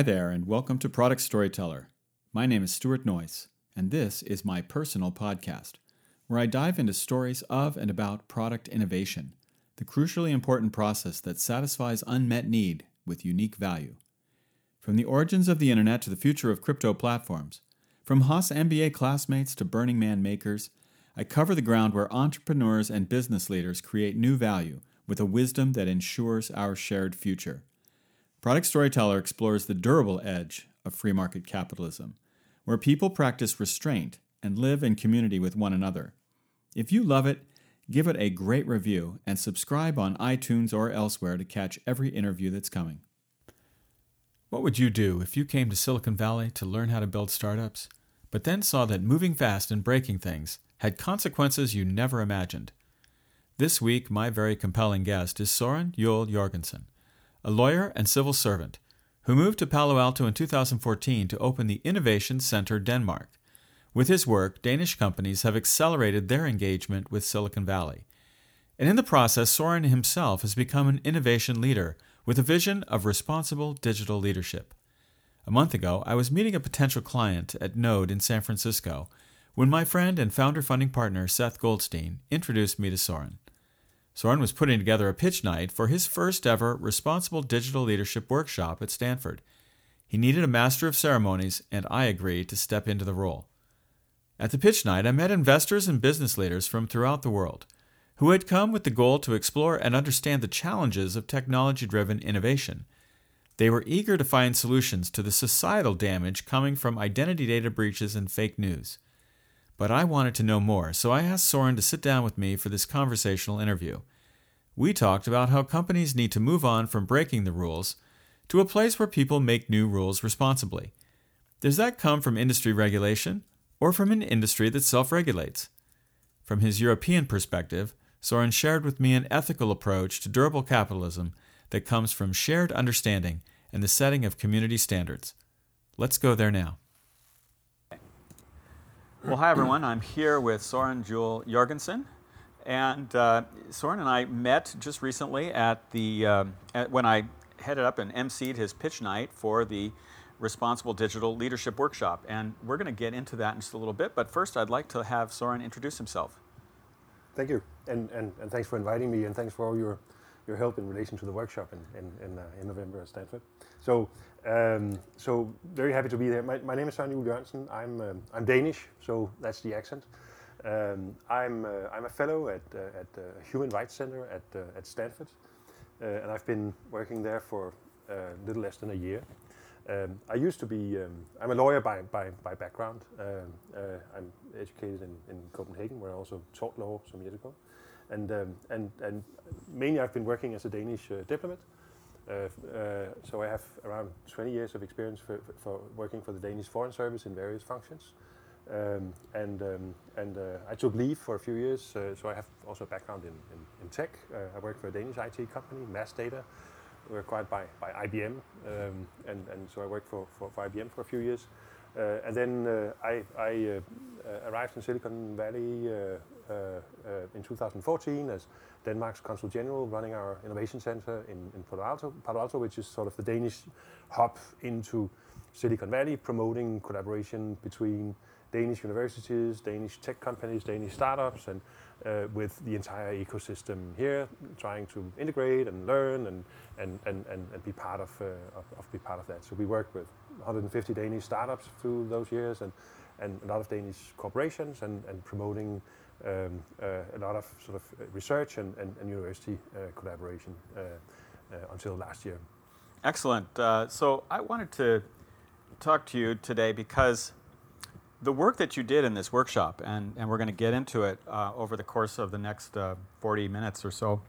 Hi there, and welcome to Product Storyteller. My name is Stuart Noyce, and this is my personal podcast, where I dive into stories of and about product innovation, the crucially important process that satisfies unmet need with unique value. From the origins of the internet to the future of crypto platforms, from Haas MBA classmates to Burning Man makers, I cover the ground where entrepreneurs and business leaders create new value with a wisdom that ensures our shared future. Product Storyteller explores the durable edge of free market capitalism, where people practice restraint and live in community with one another. If you love it, give it a great review and subscribe on iTunes or elsewhere to catch every interview that's coming. What would you do if you came to Silicon Valley to learn how to build startups, but then saw that moving fast and breaking things had consequences you never imagined? This week, my very compelling guest is Soren Juul Jorgensen a lawyer and civil servant, who moved to Palo Alto in 2014 to open the Innovation Center Denmark. With his work, Danish companies have accelerated their engagement with Silicon Valley. And in the process, Soren himself has become an innovation leader with a vision of responsible digital leadership. A month ago, I was meeting a potential client at Node in San Francisco when my friend and founder funding partner Seth Goldstein introduced me to Soren. Soren was putting together a pitch night for his first ever Responsible Digital Leadership workshop at Stanford. He needed a master of ceremonies, and I agreed to step into the role. At the pitch night, I met investors and business leaders from throughout the world who had come with the goal to explore and understand the challenges of technology driven innovation. They were eager to find solutions to the societal damage coming from identity data breaches and fake news. But I wanted to know more, so I asked Soren to sit down with me for this conversational interview. We talked about how companies need to move on from breaking the rules to a place where people make new rules responsibly. Does that come from industry regulation or from an industry that self regulates? From his European perspective, Soren shared with me an ethical approach to durable capitalism that comes from shared understanding and the setting of community standards. Let's go there now. Well, hi everyone. I'm here with Soren Juul Jorgensen. And uh, Soren and I met just recently at the, uh, at, when I headed up and emceed his pitch night for the Responsible Digital Leadership Workshop. And we're going to get into that in just a little bit. But first, I'd like to have Soren introduce himself. Thank you. And, and, and thanks for inviting me, and thanks for all your, your help in relation to the workshop in, in, in, uh, in November at Stanford. So um, so very happy to be there. My, my name is Søren Juul Jørgensen. I'm um, I'm Danish, so that's the accent. Um, I'm uh, I'm a fellow at uh, at the Human Rights Center at uh, at Stanford, uh, and I've been working there for a uh, little less than a year. Um, I used to be um, I'm a lawyer by by, by background. Um, I'm educated in, in Copenhagen, where I also taught law some years ago, and and and mainly I've been working as a Danish diplomat. Uh, uh, so I have around 20 years of experience for, for, working for the Danish Foreign Service in various functions. Um, and um, and uh, I took leave for a few years, so I have also a background in, in, in tech. I worked for a Danish IT company, Maersk Data, we were acquired by, by IBM, um, and, and so I worked for, for, for IBM for a few years. Uh, and then uh, I, I uh, arrived in Silicon Valley in 2014 as Denmark's Consul General, running our innovation center in, in Palo, Alto, Palo Alto, which is sort of the Danish hub into Silicon Valley, promoting collaboration between Danish universities, Danish tech companies, Danish startups, and uh, with the entire ecosystem here, trying to integrate and learn and and and, and, and be part of, uh, of, of be part of that. So we worked with 150 Danish startups through those years, and and a lot of Danish corporations, and and promoting um, uh, a lot of sort of uh, research and, and, and university uh, collaboration until last year. Excellent. so I wanted to talk to you today because the work that you did in this workshop, and, and we're going to get into it uh, over the course of the next uh, 40 minutes or so,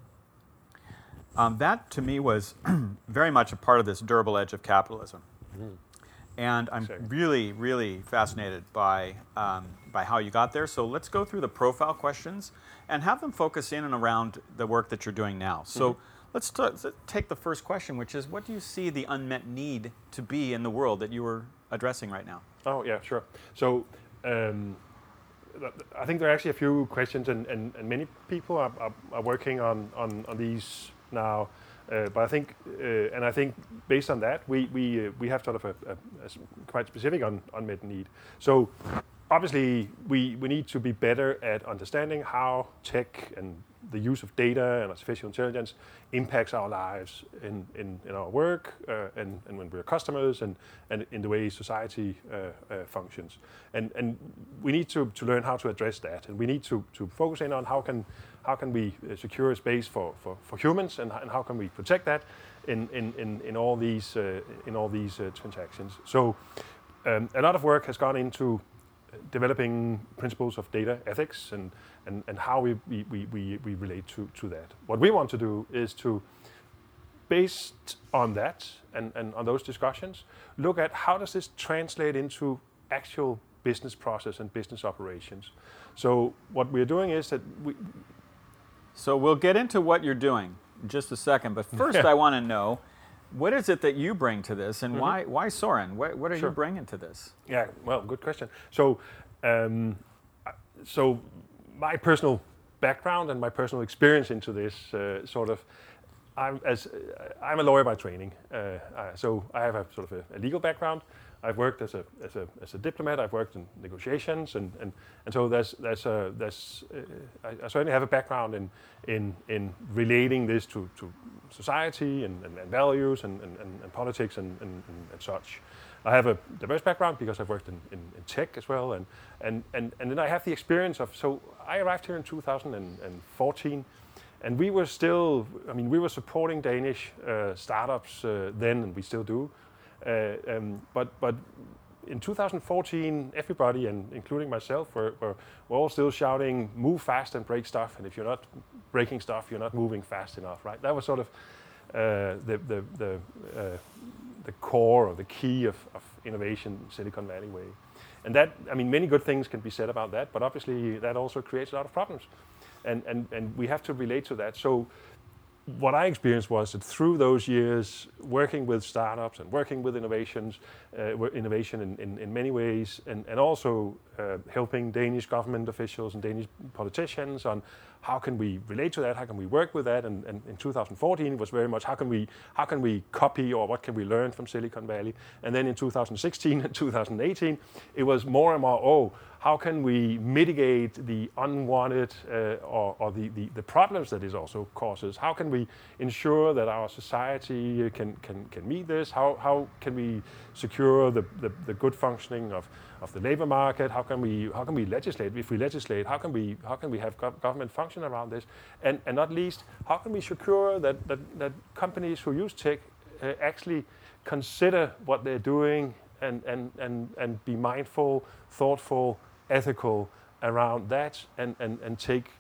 um, that to me was very much a part of this durable edge of capitalism. Mm. And I'm sure. really, really fascinated by, um, by how you got there. So let's go through the profile questions and have them focus in and around the work that you're doing now. So mm-hmm. let's, t- let's take the first question, which is what do you see the unmet need to be in the world that you were addressing right now? Oh, yeah, sure. So um, I think there are actually a few questions, and, and, and many people are, are, are, working on, on, on these now. Uh, but I think, uh, and I think based on that, we we uh, we have sort of a, a, a quite specific un, unmet need. So obviously, we we need to be better at understanding how tech and the use of data and artificial intelligence impacts our lives in, in, in our work uh, and, and when we're customers and, and in the way society uh, uh, functions. And, and we need to, to learn how to address that. And we need to, to focus in on how can, how can we uh, secure a space for, for, for humans and, and how can we protect that in, in, in, in all these, uh, in all these uh, transactions. So um, a lot of work has gone into developing principles of data ethics and, and, and how we, we, we, we relate to, to that. What we want to do is to, based on that and, and on those discussions, look at how does this translate into actual business process and business operations. So what we're doing is that we... So we'll get into what you're doing in just a second, but first I want to know what is it that you bring to this, and mm-hmm. why why Soren? What, what are sure. you bringing to this? Yeah, well, good question. So, um, so my personal background and my personal experience into this uh, sort of. I'm, as, I'm a lawyer by training, uh, uh, so I have a sort of a, a legal background. I've worked as a, as a, as a diplomat. I've worked in negotiations, and, and, and so there's, there's, a, there's uh, I, I, certainly have a background in, in, in relating this to, to society and, and, and values and, and, and, politics and, and, and, such. I have a diverse background because I've worked in, in, in, tech as well, and, and, and, and then I have the experience of. So I arrived here in 2014, and we were still. I mean, we were supporting Danish uh, startups uh, then, and we still do. Uh, um, but but in 2014, everybody, and including myself, were, were, were, all still shouting, move fast and break stuff. And if you're not breaking stuff, you're not moving fast enough, right? That was sort of uh, the, the, the, uh, the core or the key of, of innovation Silicon Valley way. And that, I mean, many good things can be said about that, but obviously that also creates a lot of problems. And, and, and we have to relate to that. So what I experienced was that through those years, working with startups and working with innovations, uh, innovation in, in, in, many ways, and, and also uh, helping Danish government officials and Danish politicians on how can we relate to that, how can we work with that, and, and in 2014 it was very much how can we how can we copy or what can we learn from Silicon Valley, and then in 2016 and 2018 it was more and more oh how can we mitigate the unwanted uh, or, or the, the, the, problems that this also causes? How can we ensure that our society can, can, can meet this? How, how can we secure the, the, the good functioning of, of the labor market? How can we how can we legislate? If we legislate, how can we how can we have gov- government function around this? And and not least, how can we secure that that, that companies who use tech uh, actually consider what they're doing and, and, and, and be mindful, thoughtful, ethical around that and, and, and take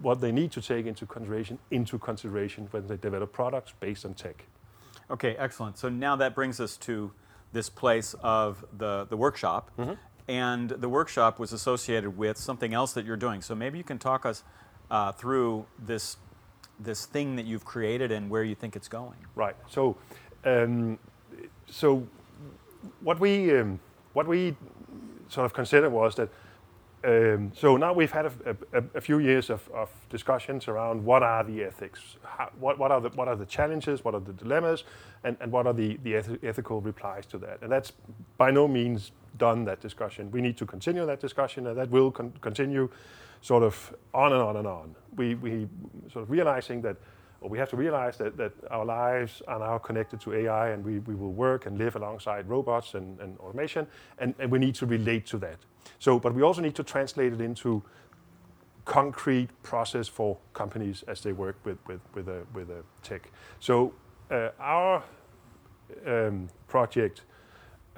what they need to take into consideration into consideration when they develop products based on tech. Okay, excellent. So now that brings us to this place of the, the workshop. Mm-hmm. And the workshop was associated with something else that you're doing. So maybe you can talk us uh, through this, this thing that you've created and where you think it's going. Right. So, um, so what we, um, what we sort of considered was that um, so now we've had a, a, a few years of, of, discussions around what are the ethics, How, what, what, are the, what are the challenges, what are the dilemmas, and, and what are the, the eth- ethical replies to that. And that's by no means done, that discussion. We need to continue that discussion, and that will con- continue sort of on and on and on. We, we sort of realizing that well, we have to realize that, that our lives are now connected to AI and we, we will work and live alongside robots and, and automation, and, and we need to relate to that. So, but we also need to translate it into concrete process for companies as they work with, with, with, a, with a tech. So uh, our um, project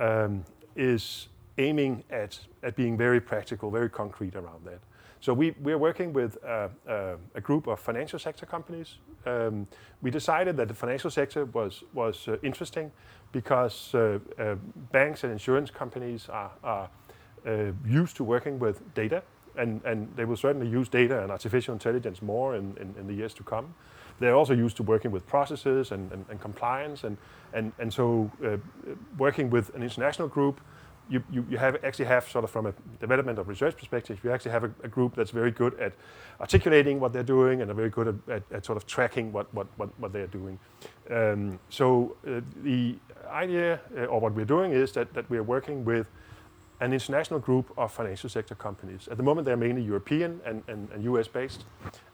um, is aiming at, at being very practical, very concrete around that. So we, we're working with uh, uh, a group of financial sector companies. Um, we decided that the financial sector was, was uh, interesting because banks and insurance companies are, used to working with data, and, they will certainly use data and artificial intelligence more in, the years to come. They're also used to working with processes and, compliance, and so working with an international group you, you, you have actually have sort of from a development of research perspective, you actually have a, a group that's very good at articulating what they're doing and are very good at, at, at sort of tracking what, what, what, what they're doing. Um, so uh, the idea uh, or what we're doing is that, that we're working with an international group of financial sector companies. At the moment, they're mainly European and, and, and US based.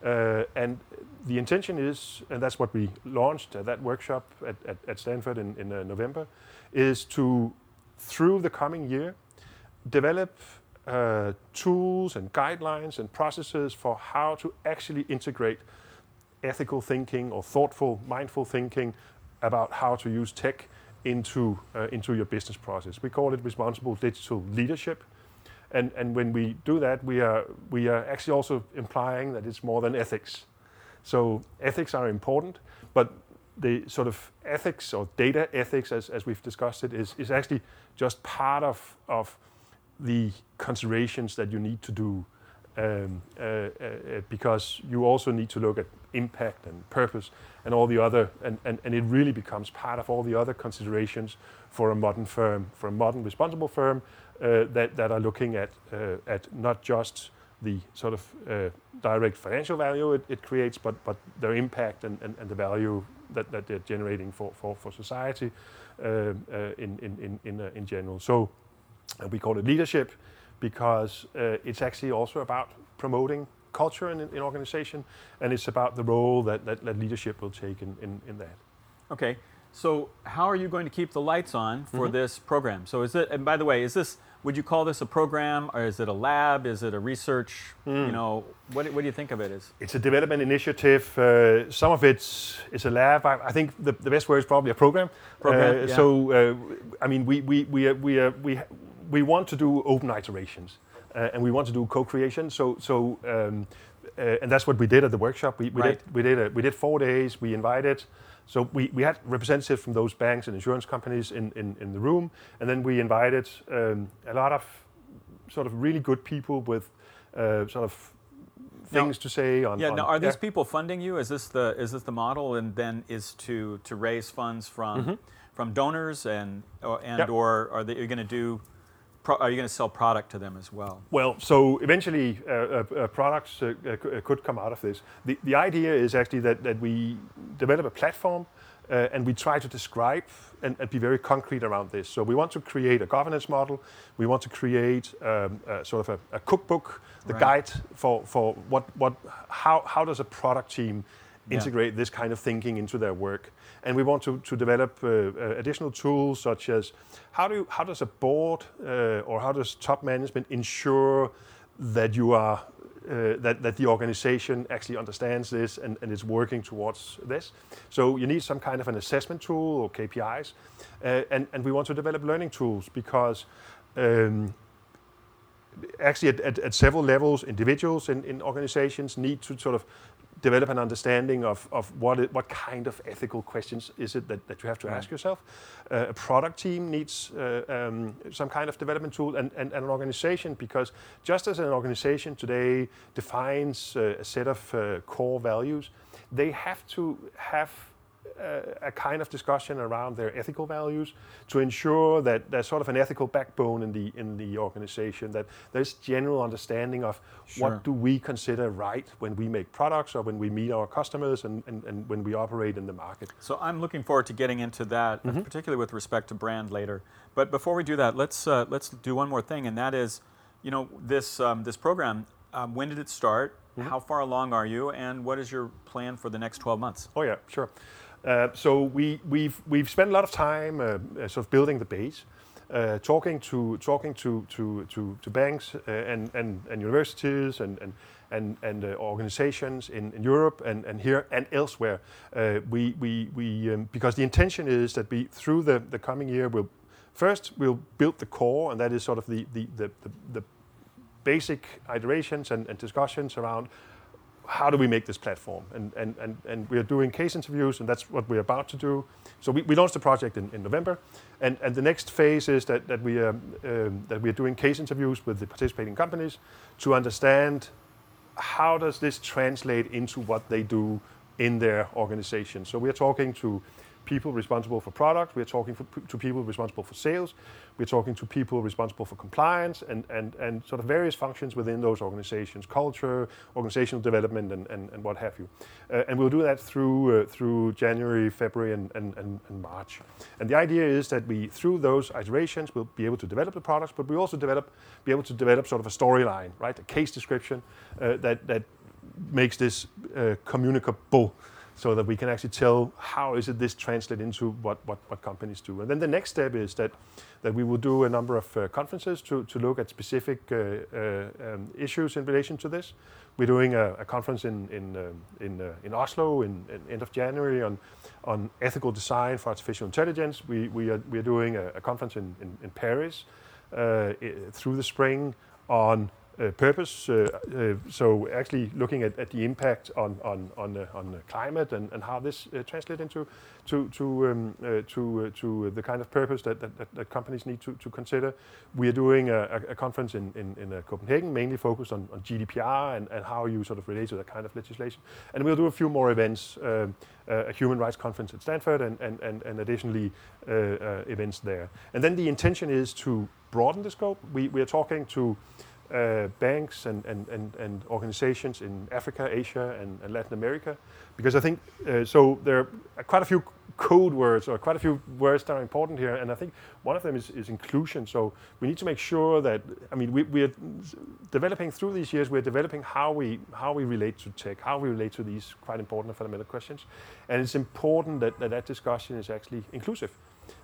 Uh, and the intention is, and that's what we launched at that workshop at, at, at Stanford in, in uh, November, is to, through the coming year, develop uh, tools and guidelines and processes for how to actually integrate ethical thinking or thoughtful, mindful thinking about how to use tech into, uh, into your business process. We call it responsible digital leadership. And, and when we do that, we are, we are actually also implying that it's more than ethics. So ethics are important, but the sort of ethics or data ethics, as, as we've discussed it, is, is actually just part of, of the considerations that you need to do um, uh, uh, because you also need to look at impact and purpose and all the other, and, and, and it really becomes part of all the other considerations for a modern firm, for a modern responsible firm uh, that, that are looking at, uh, at not just the sort of uh, direct financial value it, it, creates, but, but their impact and, and, and the value that, that they're generating for, for, for society uh, in, in, in, in, uh, in general. So we call it leadership because it's actually also about promoting culture in an organization, and it's about the role that, that, that leadership will take in, in, in, that. Okay, so how are you going to keep the lights on for mm-hmm. this program? So is it, and by the way, is this, would you call this a program, or is it a lab, is it a research, mm. you know, what, what do you think of it as? It's a development initiative. Uh, some of it's, it's a lab. I, I, think the, the best word is probably a program. Program, uh, yeah. So, uh, I mean, we, we, we, we, we, we want to do open iterations. Uh, and we want to do co-creation. So, so um, uh, and that's what we did at the workshop. We, we right. did we did a, we did four days. We invited. So we, we had representatives from those banks and insurance companies in, in, in the room, and then we invited um, a lot of sort of really good people with uh, sort of things now, to say on. Yeah. On, now, are yeah. these people funding you? Is this the is this the model? And then is to to raise funds from mm-hmm. from donors and or, and yep. or are they, are you going to do Pro, are you going to sell product to them as well? Well, so eventually uh, uh, uh products uh, uh, could come out of this. The, the idea is actually that, that we develop a platform uh, and we try to describe and, and, be very concrete around this. So we want to create a governance model. We want to create um, sort of a, a cookbook, the right. guide for, for what, what, how, how does a product team integrate yeah. this kind of thinking into their work. And we want to, to develop uh, uh, additional tools such as how, do you, how does a board uh, or how does top management ensure that you are uh, that, that the organization actually understands this and, and is working towards this. So you need some kind of an assessment tool or KPIs. Uh, and, and we want to develop learning tools because um, actually at, at, at, several levels, individuals in, in organizations need to sort of develop an understanding of, of what, it, what kind of ethical questions is it that, that you have to right. ask yourself. Uh, a product team needs uh, um, some kind of development tool and, and, and, an organization because just as an organization today defines uh, a set of uh, core values, they have to have a, kind of discussion around their ethical values to ensure that there's sort of an ethical backbone in the in the organization that there's general understanding of sure. what do we consider right when we make products or when we meet our customers and, and, and when we operate in the market. So I'm looking forward to getting into that, mm-hmm. particularly with respect to brand later. But before we do that, let's uh, let's do one more thing, and that is, you know, this um, this program. Um, when did it start? Mm-hmm. How far along are you, and what is your plan for the next 12 months? Oh yeah, sure. Uh, so we, we've, spent a lot of time uh, uh, sort of building the base, talking to talking to to to, banks and, and and universities and and and, organizations in, Europe and, here and elsewhere. we we we um, because the intention is that we through the, the coming year we'll first we'll build the core and that is sort of the the the, the, basic iterations and discussions around how do we make this platform? And, and, and, and we are doing case interviews, and that's what we're about to do. So we, we launched the project in, in November, and, and the next phase is that, that, we are, um, that we are doing case interviews with the participating companies to understand how does this translate into what they do in their organization. So we are talking to people responsible for product. We're talking for, to people responsible for sales. We're talking to people responsible for compliance and, and, and sort of various functions within those organizations, culture, organizational development, and, and, and what have you. Uh, and we'll do that through, uh, through January, February, and, and, and, and March. And the idea is that we, through those iterations, we'll be able to develop the products, but we also develop, be able to develop sort of a storyline, right? A case description uh, that, that makes this uh, communicable so that we can actually tell how is it this translate into what, what, what companies do. And then the next step is that, that we will do a number of uh, conferences to, to look at specific uh, uh, um, issues in relation to this. We're doing a, a conference in, in, um, in, uh, in Oslo in, in, end of January on, on ethical design for artificial intelligence. We, we, are, we are doing a, a conference in, in, in Paris uh, through the spring on purpose. Uh, uh, so actually looking at, the impact on on on, climate and, how this translates into to to um, to the kind of purpose that, that, companies need to, to consider. We are doing a, conference in in, Copenhagen, mainly focused on, GDPR and, how you sort of relate to that kind of legislation. And we'll do a few more events. Uh, a human rights conference at Stanford and, and, and, and additionally uh, uh, events there. And then the intention is to broaden the scope. We, we are talking to uh, banks and, and, and, and organizations in Africa, Asia, and, and Latin America. Because I think, uh, so there are quite a few code words or quite a few words that are important here. And I think one of them is, is inclusion. So we need to make sure that, I mean, we, we are developing through these years, we're developing how we, how we relate to tech, how we relate to these quite important and fundamental questions. And it's important that that, that discussion is actually inclusive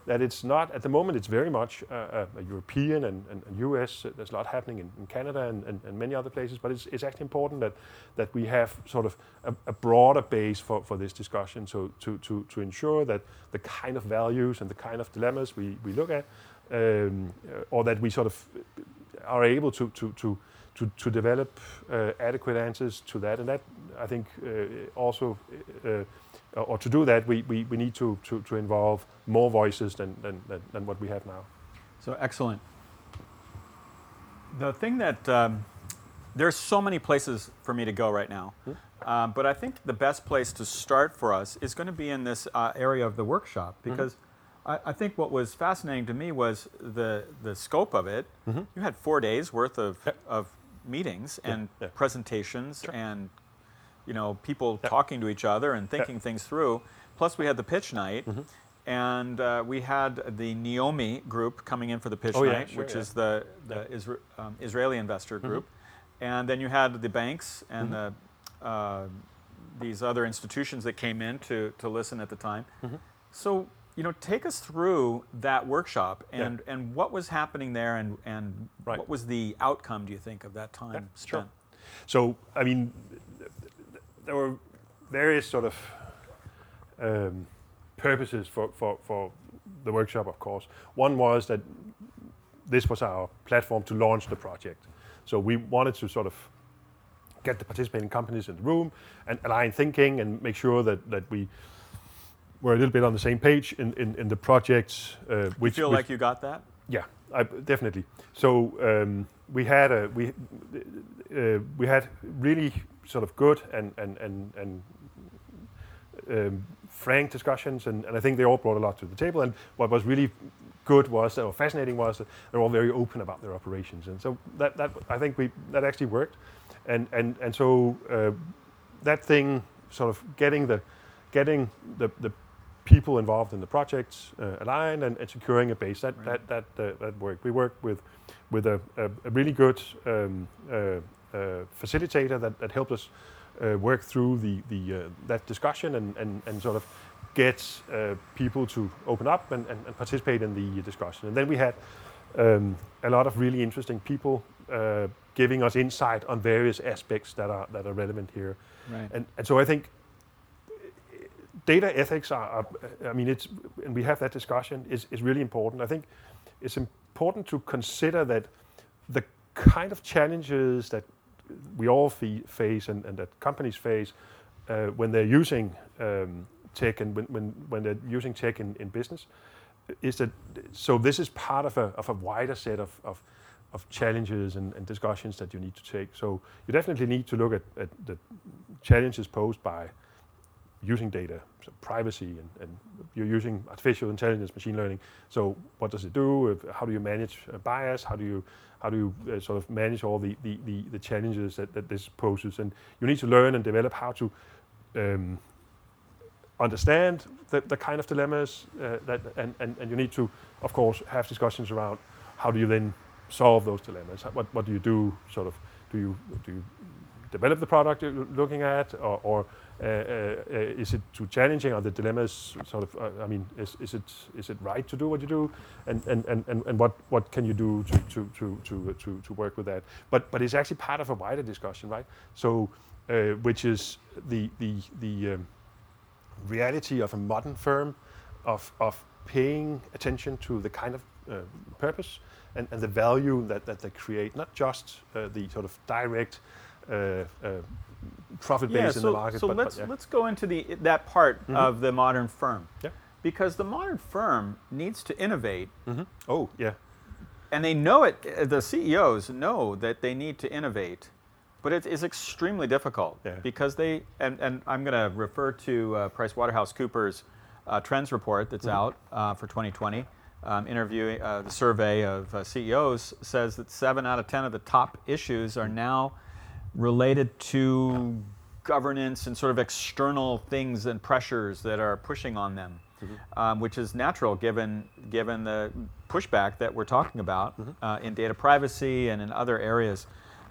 that it's not, at the moment, it's very much uh, a European and, and, and, US. There's a lot happening in, in Canada and, and, many other places, but it's, it's actually important that, that we have sort of a, a, broader base for, for this discussion so to, to, to ensure that the kind of values and the kind of dilemmas we, we look at, um, or that we sort of are able to, to, to, to, to develop uh, adequate answers to that. And that, I think, uh, also uh, or to do that, we, we, we need to, to, to involve more voices than, than, than, than what we have now. So excellent. The thing that um, there's so many places for me to go right now, hmm? um, but I think the best place to start for us is going to be in this uh, area of the workshop mm-hmm. because mm-hmm. I, I, think what was fascinating to me was the the scope of it. Mm-hmm. You had four days worth of, yep. of meetings and yeah. presentations sure. and you know, people yep. talking to each other and thinking yep. things through. Plus, we had the pitch night. Mm-hmm. And uh, we had the Neomi group coming in for the pitch oh, night, yeah, sure, which yeah. is the, the Isra- um, Israeli investor mm-hmm. group. Mm-hmm. And then you had the banks and mm-hmm. the, uh, these other institutions that came in to, to listen at the time. Mm-hmm. So, you know, take us through that workshop and, yeah. and what was happening there and, and right. what was the outcome, do you think, of that time spent? Sure. So, I mean, there were various sort of um, purposes for, for, for the workshop, of course. One was that this was our platform to launch the project. So we wanted to sort of get the participating companies in the room and align thinking and make sure that, that we were a little bit on the same page in, in, in the projects. Uh, which, you feel which, like you got that? Yeah, I, definitely. So um, we had a we uh, we had really sort of good and and and and um, frank discussions, and, and I think they all brought a lot to the table. And what was really good was, or fascinating was, that they're all very open about their operations, and so that that I think we that actually worked, and and and so uh, that thing sort of getting the getting the the people involved in the projects uh, aligned and, and, securing a base that right. that that uh, that worked. We worked with with a, a, a really good um, uh, facilitator that, that helped us uh, work through the, the, uh, that discussion and, and, and sort of get people to open up and, and, and, participate in the discussion. And then we had um, a lot of really interesting people giving us insight on various aspects that are, that are relevant here. Right. And, and so I think data ethics are, are, I mean, it's, and we have that discussion, is, is really important. I think it's important to consider that the kind of challenges that we all face and, and that companies face uh, when they're using um, tech and when, when, when they're using tech in, in business is that so this is part of a, of a wider set of, of, of challenges and, and, discussions that you need to take. So you definitely need to look at, at the challenges posed by using data, so privacy, and, and, you're using artificial intelligence, machine learning. So what does it do? How do you manage bias? How do you how do you uh, sort of manage all the, the, the, the challenges that, that, this poses? And you need to learn and develop how to um, understand the, the, kind of dilemmas uh, that, and, and, and you need to, of course, have discussions around how do you then solve those dilemmas? What, what do you do? Sort of, do you do you develop the product you're looking at, or, or uh, uh, is it too challenging? Are the dilemmas sort of? Uh, I mean, is, is it is it right to do what you do, and and, and, and, what, what can you do to to, to, to, to to work with that? But but it's actually part of a wider discussion, right? So, uh, which is the the the um, reality of a modern firm, of of paying attention to the kind of uh, purpose and, and the value that, that they create, not just uh, the sort of direct uh, uh, profit base yeah, in the market. So but, let's but, yeah. let's go into the that part mm-hmm. of the modern firm. Yeah. Because the modern firm needs to innovate. Mm-hmm. Oh yeah. And they know it. The CEOs know that they need to innovate, but it is extremely difficult yeah. because they and, and I'm going to refer to uh, PricewaterhouseCoopers uh, trends report that's mm-hmm. out uh, for 2020 um, interviewing uh, the survey of uh, CEOs says that seven out of ten of the top issues are now related to governance and sort of external things and pressures that are pushing on them, mm-hmm. um, which is natural given given the pushback that we're talking about mm-hmm. uh, in data privacy and in other areas.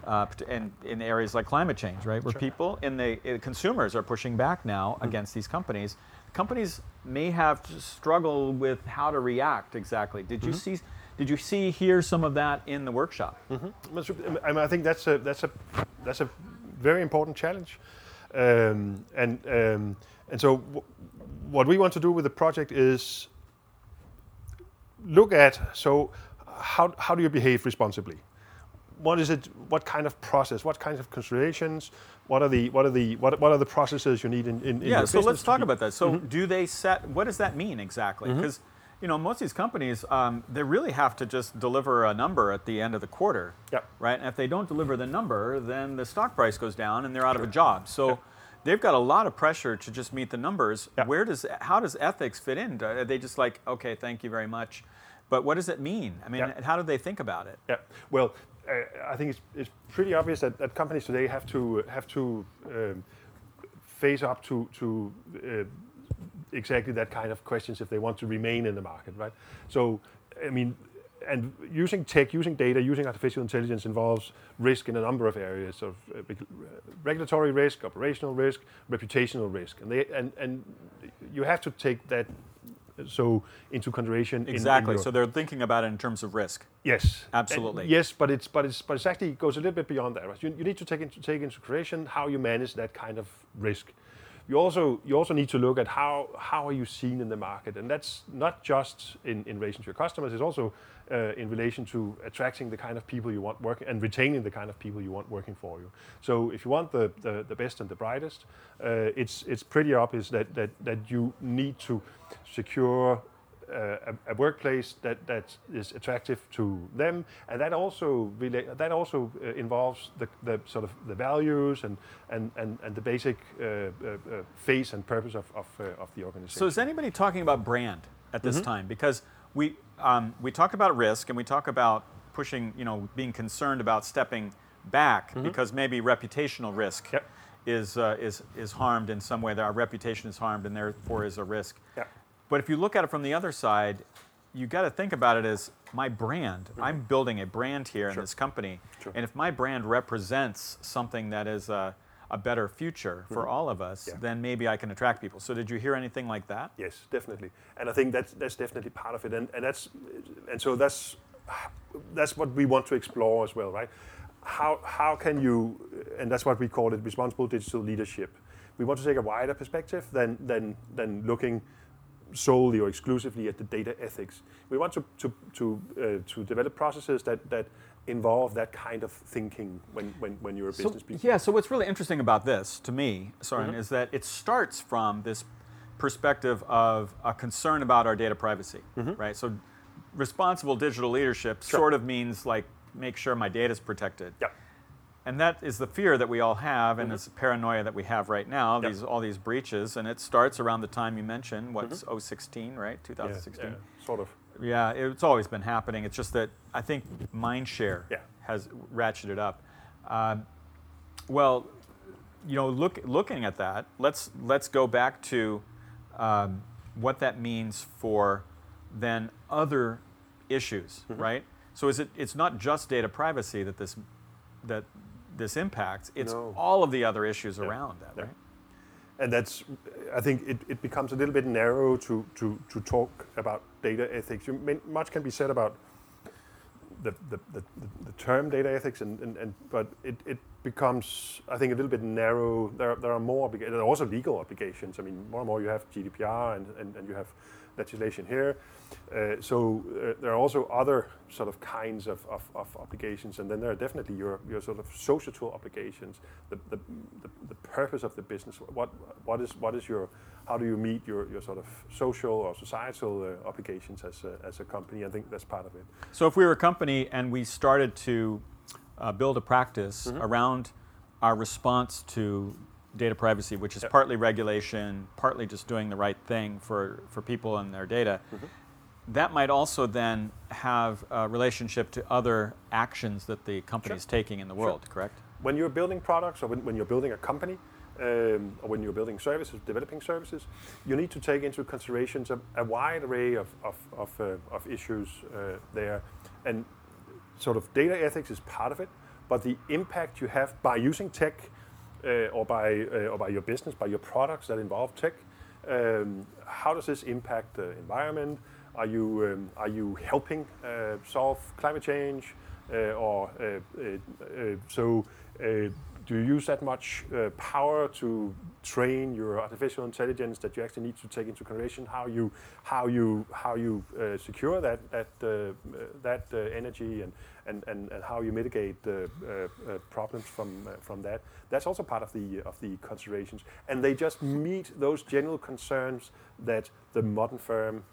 Uh, and in areas like climate change, right, where sure. people and the uh, consumers are pushing back now mm-hmm. against these companies companies may have to struggle with how to react exactly. Did you mm-hmm. see? Did you see hear some of that in the workshop? Mm-hmm. I, mean, I think that's a that's a that's a very important challenge, um, and um, and so w- what we want to do with the project is look at so how how do you behave responsibly? What is it? What kind of process? What kinds of considerations? what are the what are the what, what are the processes you need in, in, in yeah so let's talk about that so mm-hmm. do they set what does that mean exactly because mm-hmm. you know most of these companies um, they really have to just deliver a number at the end of the quarter yep. Right and if they don't deliver the number then the stock price goes down and they're out of a job so yep. they've got a lot of pressure to just meet the numbers yep. where does how does ethics fit in are they just like okay thank you very much but what does it mean? I mean, how do they think about it? Yeah. Well, I think it's, it's pretty obvious that, that companies today have to have to um, face up to to uh, exactly that kind of questions if they want to remain in the market, right? So, I mean, and using tech, using data, using artificial intelligence involves risk in a number of areas of uh, regulatory risk, operational risk, reputational risk, and they and and you have to take that so into consideration. Exactly. In, in so they're thinking about it in terms of risk. Yes. Absolutely. And yes, but it's but it's but it's actually goes a little bit beyond that. Right? You, you need to take into take into consideration how you manage that kind of risk. You also you also need to look at how how are you seen in the market, and that's not just in, relation to your customers. It's also uh, in relation to attracting the kind of people you want working and retaining the kind of people you want working for you. So if you want the, best and the brightest, uh, it's, it's pretty obvious that, that, that you need to secure a, a, workplace that, that is attractive to them, and that also that also uh, involves the, the sort of the values and and and, and the basic uh, uh, uh face and purpose of of, of, the organization. So is anybody talking about brand at this mm-hmm. time? Because we um, we talk about risk and we talk about pushing, you know, being concerned about stepping back mm-hmm. because maybe reputational risk yep. is, uh, is, is harmed in some way, that our reputation is harmed and therefore is a risk. Yep. But if you look at it from the other side, you got to think about it as my brand. Mm-hmm. I'm building a brand here sure. in this company. Sure. And if my brand represents something that is a, a better future for mm-hmm. all of us, yeah. then maybe I can attract people. So did you hear anything like that? Yes, definitely. And I think that's that's definitely part of it. And and that's and so that's that's what we want to explore as well, right? How how can you and that's what we call it responsible digital leadership. We want to take a wider perspective than than than looking solely or exclusively at the data ethics. We want to to to, uh, to develop processes that that involve that kind of thinking when, when, when you're a business so, Yeah, so what's really interesting about this, to me, Søren, mm-hmm. is that it starts from this perspective of a concern about our data privacy, mm-hmm. right? So responsible digital leadership sure. sort of means like make sure my data is protected. Yep. And that is the fear that we all have, and mm-hmm. it's paranoia that we have right now. Yep. These all these breaches, and it starts around the time you mentioned. What's mm-hmm. 016, right? 2016. Yeah, yeah, sort of. Yeah, it's always been happening. It's just that I think mindshare yeah. has ratcheted up. Uh, well, you know, look, looking at that, let's let's go back to um, what that means for then other issues, mm-hmm. right? So is it? It's not just data privacy that this that this impacts. It's no. all of the other issues yeah. around that, yeah. right? And that's, I think it, it becomes a little bit narrow to, to, to talk about data ethics. You, much can be said about the, the, the, the term data ethics, and, and, and but it, it becomes, I think, a little bit narrow. There, there are more, there are also legal obligations. I mean, more and more you have GDPR and, and, and you have legislation here. Uh, so uh, there are also other sort of kinds of, of, of, obligations, and then there are definitely your, your sort of societal obligations, the, the, the, the, purpose of the business. What, what, is, what is your, how do you meet your, your sort of social or societal uh, obligations as a, as a company? I think that's part of it. So if we were a company and we started to uh, build a practice mm-hmm. around our response to data privacy, which is yep. partly regulation, partly just doing the right thing for, for people and their data. Mm-hmm. That might also then have a relationship to other actions that the company is sure. taking in the world, sure. correct? When you're building products or when, when you're building a company, um, or when you're building services, developing services, you need to take into considerations a, a wide array of, of, of, uh, of issues uh, there. And sort of data ethics is part of it, but the impact you have by using tech or by uh, or by your business, by your products that involve tech. How does this impact the environment? Are you are you helping uh, solve climate change? Do you use that much uh, power to train your artificial intelligence that you actually need to take into consideration how you how you how you uh, secure that that uh, that uh, energy and, and, and, and how you mitigate uh, uh, problems from from that? That's also part of the of the considerations. And they just meet those general concerns that the modern firm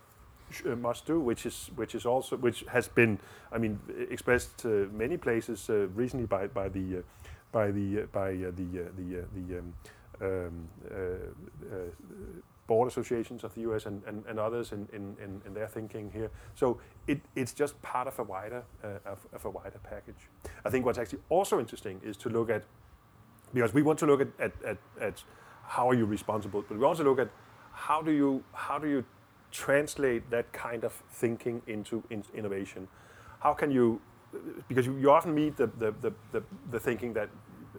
must do, which is which is also which has been, I mean, expressed many places recently by by the by the uh, by uh, the uh, the the um, um, board associations of the US and, others in, their thinking here. So it, it's just part of a wider uh, of, a wider package. I think what's actually also interesting is to look at because we want to look at, at, at, at how are you responsible, but we also look at how do you how do you translate that kind of thinking into in innovation? How can you because you, you often meet the, the, the, the, the thinking that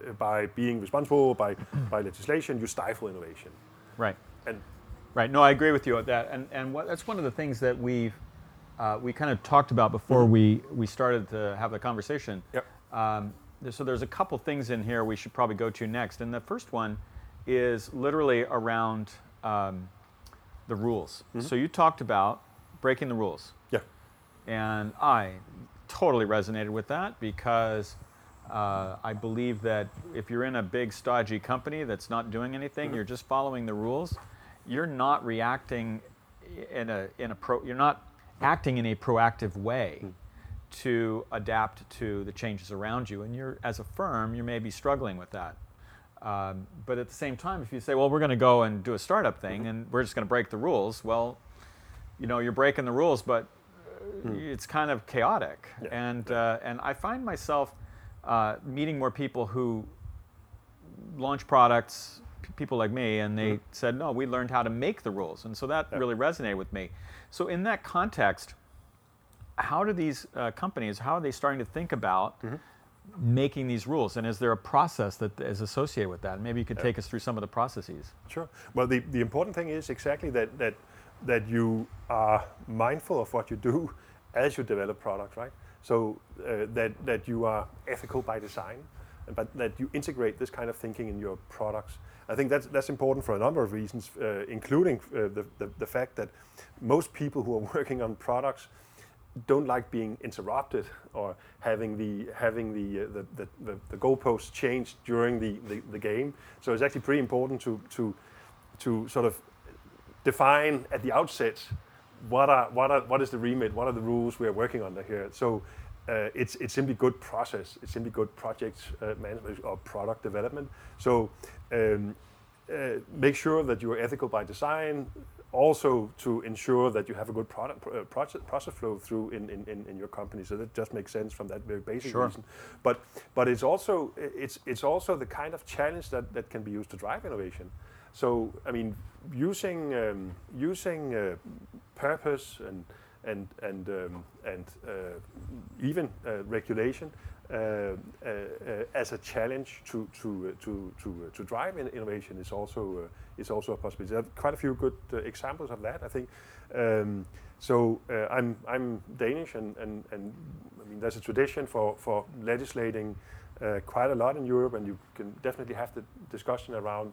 uh, by being responsible, by, by legislation, you stifle innovation. Right. And right. No, I agree with you on that. And, and what, that's one of the things that we've, uh, we kind of talked about before mm-hmm. we, we started to have the conversation. Yep. Um, so there's a couple things in here we should probably go to next. And the first one is literally around um, the rules. Mm-hmm. So you talked about breaking the rules. Yeah. And I totally resonated with that because uh, I believe that if you're in a big stodgy company that's not doing anything, mm-hmm. you're just following the rules. You're not reacting in a in a pro. You're not acting in a proactive way mm-hmm. to adapt to the changes around you. And you're as a firm, you may be struggling with that. Um, but at the same time, if you say, "Well, we're going to go and do a startup thing, and we're just going to break the rules," well, you know, you're breaking the rules, but hmm. it's kind of chaotic. Yeah. And, uh, and I find myself uh, meeting more people who launch products, p- people like me, and they hmm. said, no, we learned how to make the rules. And so that yeah. really resonated with me. So, in that context, how do these uh, companies, how are they starting to think about mm-hmm. making these rules? And is there a process that is associated with that? Maybe you could yeah. take us through some of the processes. Sure. Well, the, the important thing is exactly that, that that you are mindful of what you do as you develop products, right? So uh, that, that you are ethical by design, but that you integrate this kind of thinking in your products. I think that's, that's important for a number of reasons, uh, including uh, the, the, the, fact that most people who are working on products don't like being interrupted or having the having the uh, the, the, the, the goalposts changed during the, the, the game. So it's actually pretty important to to to sort of define at the outset what are what are what is the remit, what are the rules we are working under here. So uh, it's, it's simply good process. It's simply good project uh, management or product development. So um, uh, make sure that you are ethical by design. Also, to ensure that you have a good product uh, process, process flow through in, in, in your company. So that just makes sense from that very basic sure. reason. But but it's also it's it's also the kind of challenge that, that can be used to drive innovation. So I mean, using um, using uh, purpose and and and um, and uh, even uh, regulation uh, uh, as a challenge to to to to, to drive in innovation is also is also a possibility. There are quite a few good examples of that, I think. Um, so I'm I'm Danish, and, and and I mean there's a tradition for for legislating uh, quite a lot in Europe, and you can definitely have the discussion around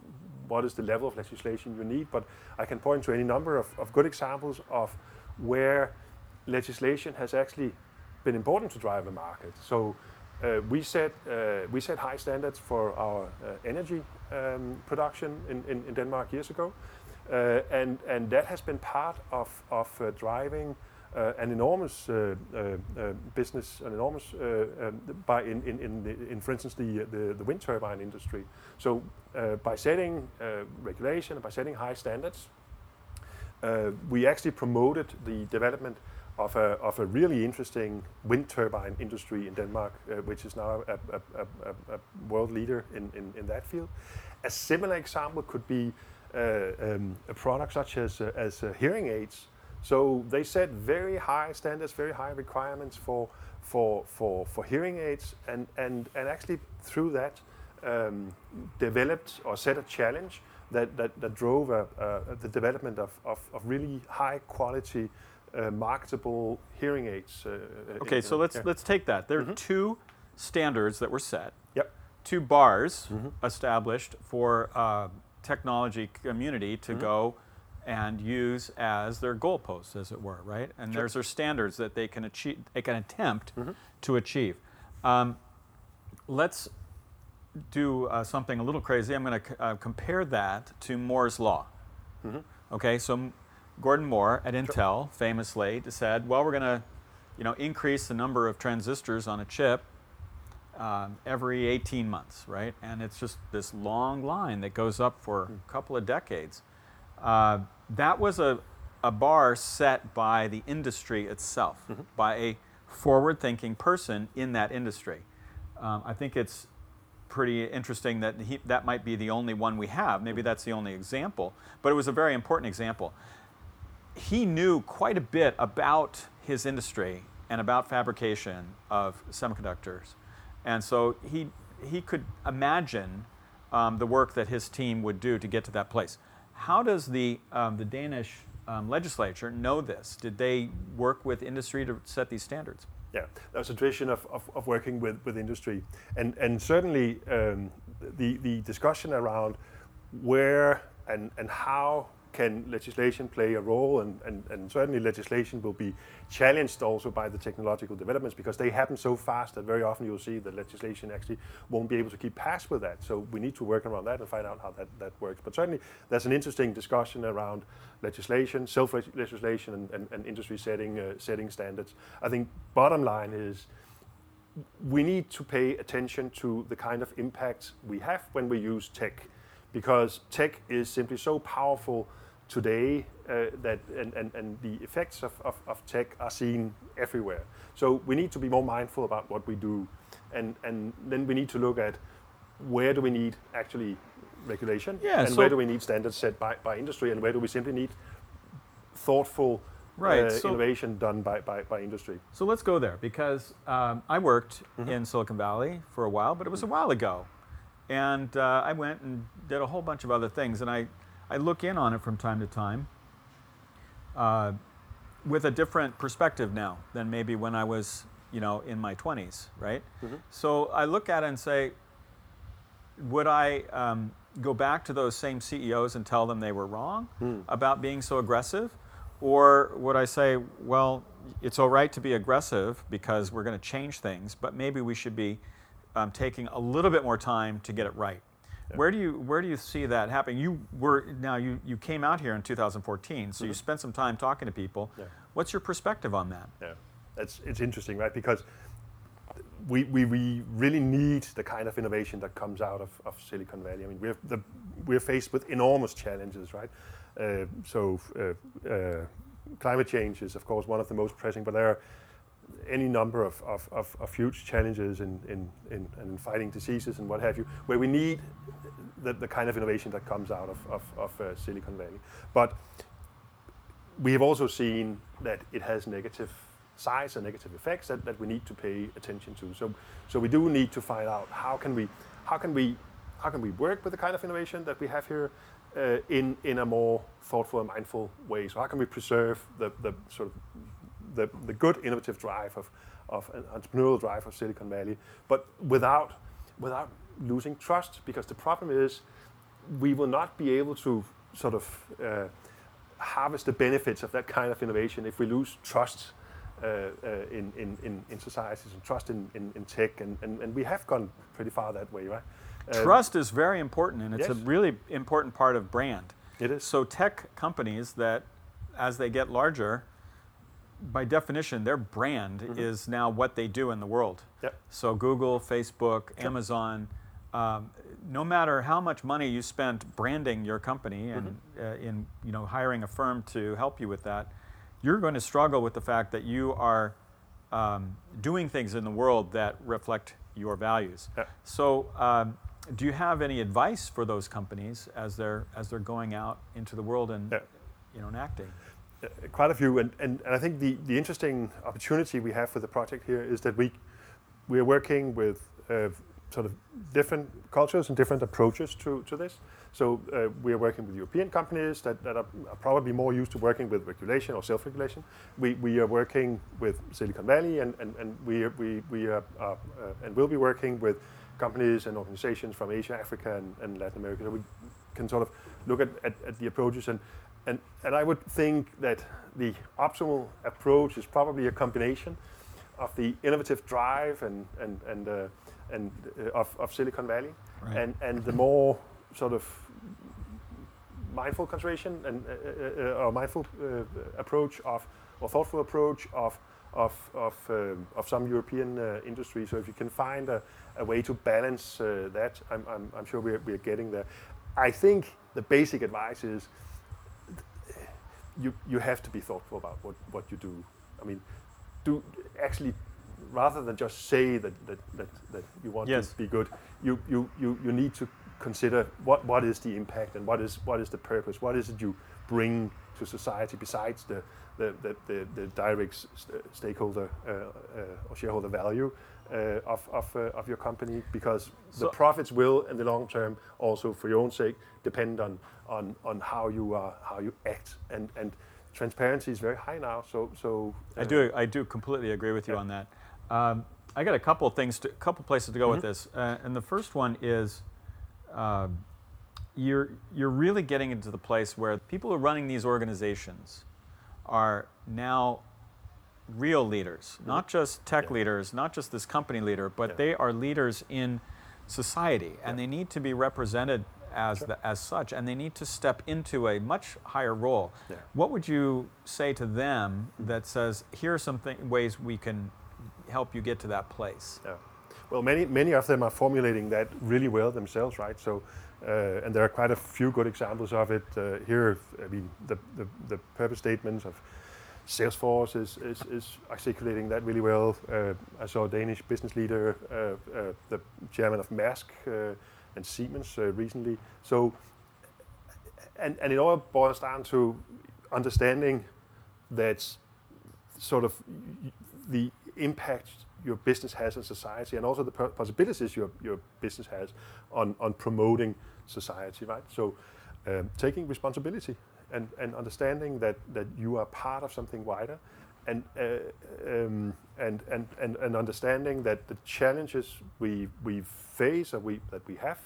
what is the level of legislation you need. But I can point to any number of, of good examples of where legislation has actually been important to drive a market. So uh, we set uh, we set high standards for our uh, energy um, production in, in, in, Denmark years ago, uh, and and that has been part of of uh, driving. Uh, an enormous business, an enormous um, by in in in, in, for instance the, the, the wind turbine industry. So by setting regulation by setting high standards, we actually promoted the development of a, of a really interesting wind turbine industry in Denmark, uh, which is now a, a, a, world leader in, in, in, that field. A similar example could be uh, um, a product such as, uh, as uh, hearing aids. So they set very high standards, very high requirements for, for, for, for hearing aids, and, and, and actually through that um, developed or set a challenge that, that, that drove the development of, of, of really high quality uh, marketable hearing aids. Uh, uh okay, so let's yeah. let's take that. There are mm-hmm. two standards that were set. Yep. Two bars mm-hmm. established for uh, technology community to mm-hmm. go and use as their goalposts, as it were, right? And sure. there's their standards that they can achieve, they can attempt mm-hmm. to achieve. Um, let's do uh, something a little crazy. I'm going to c- uh, compare that to Moore's law. Mm-hmm. Okay, so Gordon Moore at Intel famously said, well, we're going to you know, increase the number of transistors on a chip um, every 18 months, right? And it's just this long line that goes up for a couple of decades. Uh, that was a, a bar set by the industry itself, mm-hmm. by a forward thinking person in that industry. Um, I think it's pretty interesting that he, that might be the only one we have. Maybe that's the only example, but it was a very important example he knew quite a bit about his industry and about fabrication of semiconductors. And so he, he could imagine um, the work that his team would do to get to that place. How does the, um, the Danish um, legislature know this? Did they work with industry to set these standards? Yeah, there's a tradition of, of, of, working with, with industry. And, and certainly um, the, the discussion around where and, and how can legislation play a role, and, and, and certainly legislation will be challenged also by the technological developments because they happen so fast that very often you'll see that legislation actually won't be able to keep pace with that. So we need to work around that and find out how that, that works. But certainly there's an interesting discussion around legislation, self-legislation, and, and, and, industry setting, uh, setting standards. I think bottom line is we need to pay attention to the kind of impacts we have when we use tech because tech is simply so powerful today uh, that and, and, and the effects of, of, of, tech are seen everywhere. So we need to be more mindful about what we do, and and then we need to look at where do we need actually regulation, yeah, and so where do we need standards set by, by industry, and where do we simply need thoughtful right, uh, so innovation done by, by, by, industry. So let's go there because um, I worked mm-hmm. in Silicon Valley for a while, but it was a while ago. And uh, I went and did a whole bunch of other things. And I, I look in on it from time to time uh, with a different perspective now than maybe when I was, you know, in my 20s, right? Mm-hmm. So I look at it and say, would I um, go back to those same CEOs and tell them they were wrong mm. about being so aggressive? Or would I say, well, it's all right to be aggressive because we're going to change things, but maybe we should be um, taking a little bit more time to get it right? Where do you where do you see that happening? You were now you you came out here in 2014, so mm-hmm. you spent some time talking to people. Yeah. What's your perspective on that? Yeah, it's it's interesting, right? Because we, we, we really need the kind of innovation that comes out of, of Silicon Valley. I mean, we're, the, we're faced with enormous challenges, right? Uh, so uh, uh, climate change is, of course, one of the most pressing, but there are any number of, of, of, of huge challenges in, in, in, in, fighting diseases and what have you, where we need the, the kind of innovation that comes out of, of, of uh, Silicon Valley. But we have also seen that it has negative sides and negative effects that, that we need to pay attention to. So, so we do need to find out how can we, how can we, how can we work with the kind of innovation that we have here uh, in, in a more thoughtful and mindful way. So how can we preserve the, the sort of the, the good innovative drive of, of an entrepreneurial drive of Silicon Valley, but without, without losing trust, because the problem is we will not be able to sort of uh, harvest the benefits of that kind of innovation if we lose trust uh, uh, in, in, in, in, societies and trust in, in, in tech, and, and, and we have gone pretty far that way, right? Um, trust is very important, and it's yes. a really important part of brand. It is. So tech companies that, as they get larger, by definition, their brand mm-hmm. is now what they do in the world. Yep. So Google, Facebook, yep. Amazon, um, no matter how much money you spent branding your company and mm-hmm. uh, in you know hiring a firm to help you with that, you're going to struggle with the fact that you are um, doing things in the world that reflect your values. Yep. So. Um, do you have any advice for those companies as they're as they're going out into the world and you know and acting? Quite a few, and, and, and I think the, the interesting opportunity we have for the project here is that we we are working with uh, sort of different cultures and different approaches to, to this. So uh, we are working with European companies that, that are, are, probably more used to working with regulation or self-regulation. We, we are working with Silicon Valley, and, and, and we, we, we are, uh, and will be working with companies and organizations from Asia, Africa, and, and Latin America. So we can sort of look at, at, at the approaches and and, and I would think that the optimal approach is probably a combination of the innovative drive and, and, and, uh, and uh, of, of Silicon Valley right. and, and the more sort of mindful consideration and uh, uh, uh or mindful uh, approach of or thoughtful approach of of of, um, of some European industry. So if you can find a, a way to balance that, I'm, I'm, I'm sure we're, we're getting there. I think the basic advice is you, you have to be thoughtful about what, what you do. I mean, do actually, rather than just say that, that, that, that you want yes. to be good, you, you, you, you need to consider what, what is the impact and what is, what is the purpose, what is it you bring to society besides the, the, the, the, the direct st- stakeholder uh, uh, or shareholder value of, of, uh, of your company because so the profits will in the long term also for your own sake depend on, on, on how you are, how you act and, and transparency is very high now so, so I do I do completely agree with you yeah. on that um, I got a couple of things, a couple places to go mm-hmm. with this, uh, and the first one is uh, you're you're really getting into the place where people who are running these organizations are now real leaders, mm-hmm. not just tech yeah. leaders, not just this company leader, but yeah. they are leaders in society, and they need to be represented as sure. the, as such, and they need to step into a much higher role. Yeah. What would you say to them that says, here are some th- ways we can help you get to that place? Yeah. Well, many many of them are formulating that really well themselves, right? So, uh, and there are quite a few good examples of it uh, here. I mean, the, the, the purpose statements of Salesforce is, is, is articulating that really well. Uh, I saw a Danish business leader, uh, uh, the chairman of Maersk uh, and Siemens uh, recently. So, and, and it all boils down to understanding that sort of the impact your business has on society and also the possibilities your, your business has on, on promoting society, right? So, um, taking responsibility and, and understanding that, that you are part of something wider and, uh, um, and, and, and, and understanding that the challenges we, we face or we, that we have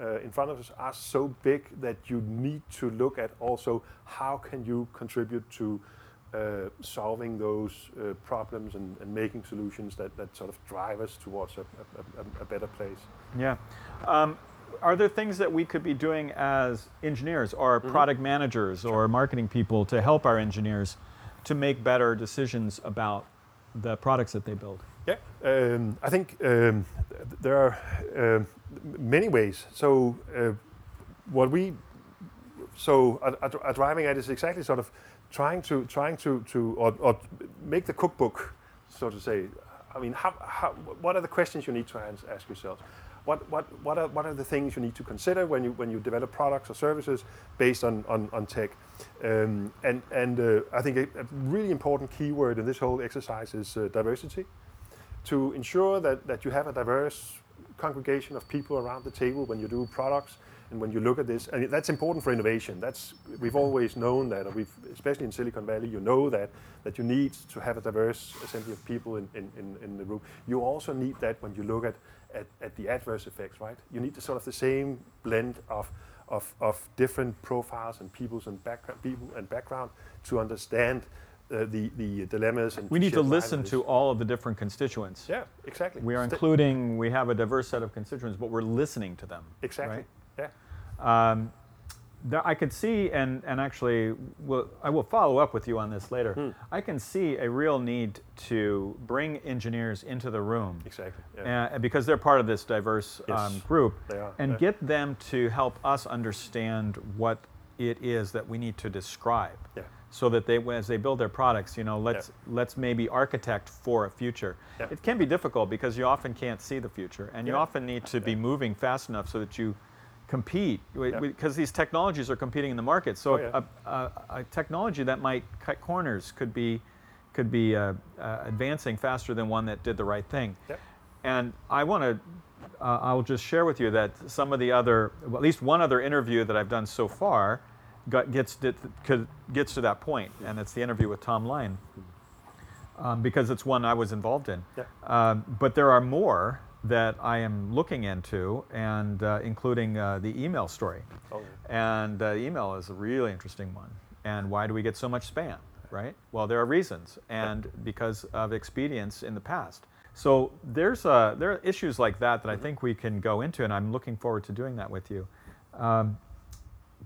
uh, in front of us are so big that you need to look at also how can you contribute to uh, solving those uh, problems and, and, making solutions that, that sort of drive us towards a, a, a better place. Yeah. Um, are there things that we could be doing as engineers or mm-hmm. product managers or marketing people to help our engineers to make better decisions about the products that they build? Yeah, um, I think um, there are um many ways. So uh, what we so at, at driving at is exactly sort of trying to trying to to or, or make the cookbook, so to say. I mean, how, how, what are the questions you need to ask yourself? What, what, what, are, what are the things you need to consider when you, when you develop products or services based on, on, on tech? Um, and and uh, I think a, a, really important keyword in this whole exercise is uh, diversity. To ensure that, that you have a diverse congregation of people around the table when you do products and when you look at this, and that's important for innovation. That's we've always known that, we've especially in Silicon Valley, you know that that you need to have a diverse assembly of people in, in, in, in the room. You also need that when you look at, at, at the adverse effects, right? You need the sort of the same blend of of, of different profiles and peoples and background people and background to understand uh, the, the dilemmas and we need to listen to all of the different constituents. Yeah, exactly. We are St including, we have a diverse set of constituents, but we're listening to them. Exactly. Right? Yeah. Um, I could see, and, and actually, will, I will follow up with you on this later. Hmm. I can see a real need to bring engineers into the room. Exactly. Yeah. Uh, because they're part of this diverse yes, um, group. They are. And yeah. get them to help us understand what it is that we need to describe. Yeah. So that they, as they build their products, you know, let's yeah. let's maybe architect for a future. It can be difficult because you often can't see the future, and you often need to be moving fast enough so that you compete because these technologies are competing in the market. So oh, yeah. a, a, a, technology that might cut corners could be could be uh, uh, advancing faster than one that did the right thing. Yep. And I want to. Uh, I'll just share with you that some of the other, well, at least one other interview that I've done so far, got, gets to, gets to that point, and it's the interview with Tom Lyon, um, because it's one I was involved in. Yeah. Um, but there are more that I am looking into, and uh, including uh, the email story. Oh. And uh, email is a really interesting one. And why do we get so much spam, right? Well, there are reasons, and because of expedience in the past. So there's uh, there are issues like that that I think we can go into, and I'm looking forward to doing that with you. Um,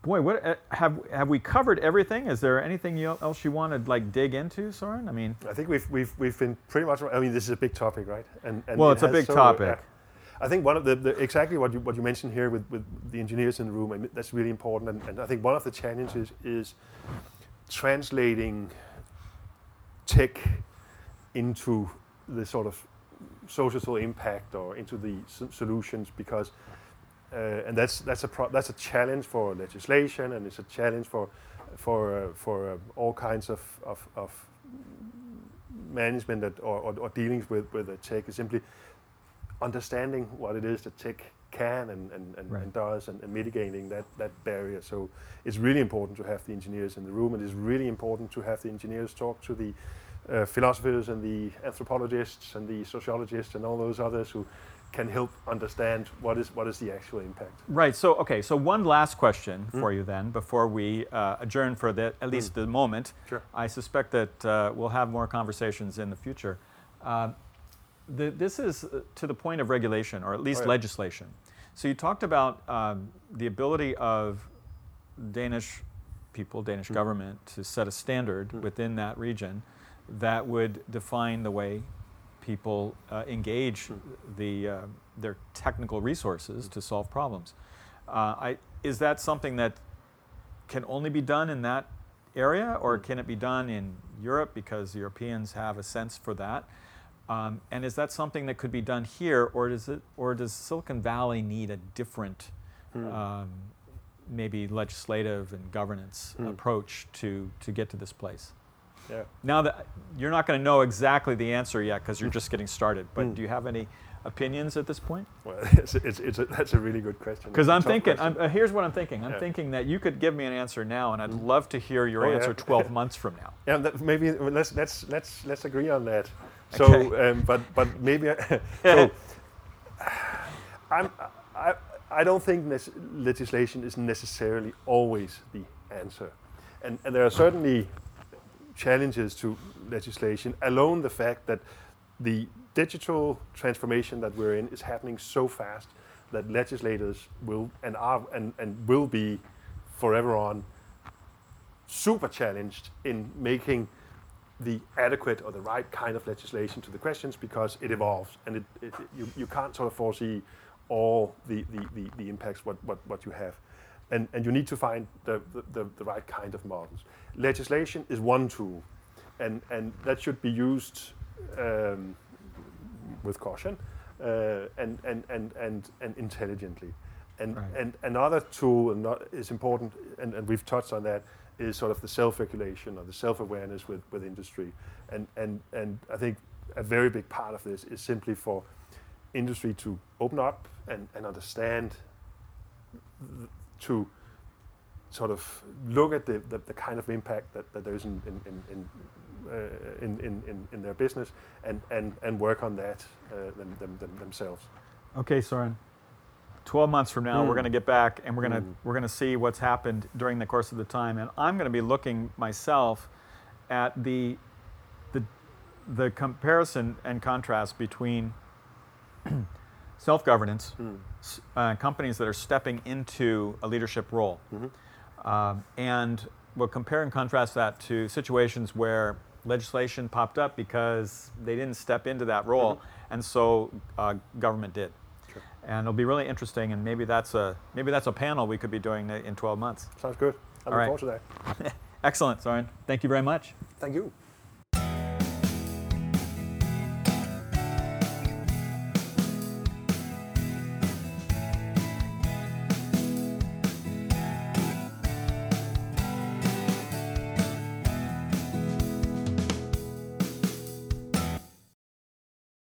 boy, what uh, have have we covered everything? Is there anything you, else you want to like dig into, Soren? I mean, I think we've we've we've been pretty much. I mean, this is a big topic, right? And, and well, it it's a big so, topic. Uh, I think one of the, the, exactly what you what you mentioned here with, with the engineers in the room, I mean, that's really important. And, and I think one of the challenges is translating tech into the sort of social impact or into the solutions because uh, and that's that's a that's a challenge for legislation and it's a challenge for for uh, for uh, all kinds of of, of management that, or, or, or, dealings with with the tech is simply understanding what it is that tech can and, and, and, right. and does and, and, mitigating that, that barrier. So it's really important to have the engineers in the room and it's really important to have the engineers talk to the uh, philosophers and the anthropologists and the sociologists and all those others who can help understand what is what is the actual impact. Right. So okay. So one last question mm. for you then, before we uh, adjourn for the at least mm. the moment. Sure. I suspect that uh, we'll have more conversations in the future. Uh, the, this is uh, to the point of regulation, or at least oh, yeah. legislation. So you talked about um, the ability of Danish people, Danish mm. government, to set a standard mm. within that region that would define the way people uh, engage mm. the, uh, their technical resources to solve problems. Uh, I, is that something that can only be done in that area, or can it be done in Europe because Europeans have a sense for that? Um, and is that something that could be done here, or does it, or does Silicon Valley need a different, hmm. um, maybe legislative and governance hmm. approach to to get to this place? Yeah. Now that you're not going to know exactly the answer yet because you're just getting started, but hmm. do you have any opinions at this point? Well, it's, it's, it's a, that's a really good question. Because I'm thinking, I'm, uh, here's what I'm thinking. I'm yeah. thinking that you could give me an answer now, and I'd hmm. love to hear your oh, answer yeah. 12 months from now. Yeah, that, maybe let's let's let's let's agree on that. So, okay. um, but but maybe so. I'm, I I don't think legislation is necessarily always the answer, and and there are certainly challenges to legislation. Alone, the fact that the digital transformation that we're in is happening so fast that legislators will and are and, and will be forever on super challenged in making the adequate or the right kind of legislation to the questions because it evolves and it, it, you, you can't sort of foresee all the, the, the, the impacts what, what, what you have. And, and you need to find the, the, the right kind of models. Legislation is one tool, and, and that should be used um, with caution uh, and, and, and, and, and intelligently. And, Right. and another tool and not, is important, and, and we've touched on that, is sort of the self-regulation or the self-awareness with, with industry. And, and, and I think a very big part of this is simply for industry to open up and, and understand to sort of look at the, the, the kind of impact that, that there is in, in, in, in, uh, in, in, in, their business and, and, and work on that uh, them, them, them, themselves. Okay, Soren. 12 months from now, we're Mm. going to get back and we're going to Mm. we're going to see what's happened during the course of the time, and I'm going to be looking myself at the the the comparison and contrast between self-governance, Mm. s- uh, companies that are stepping into a leadership role, Mhm. um, and we'll compare and contrast that to situations where legislation popped up because they didn't step into that role, and so uh, government did. Sure. And it'll be really interesting, and maybe that's a maybe that's a panel we could be doing in 12 months. Sounds good. I All look right. forward to that. Excellent, Soren. Thank you very much. Thank you.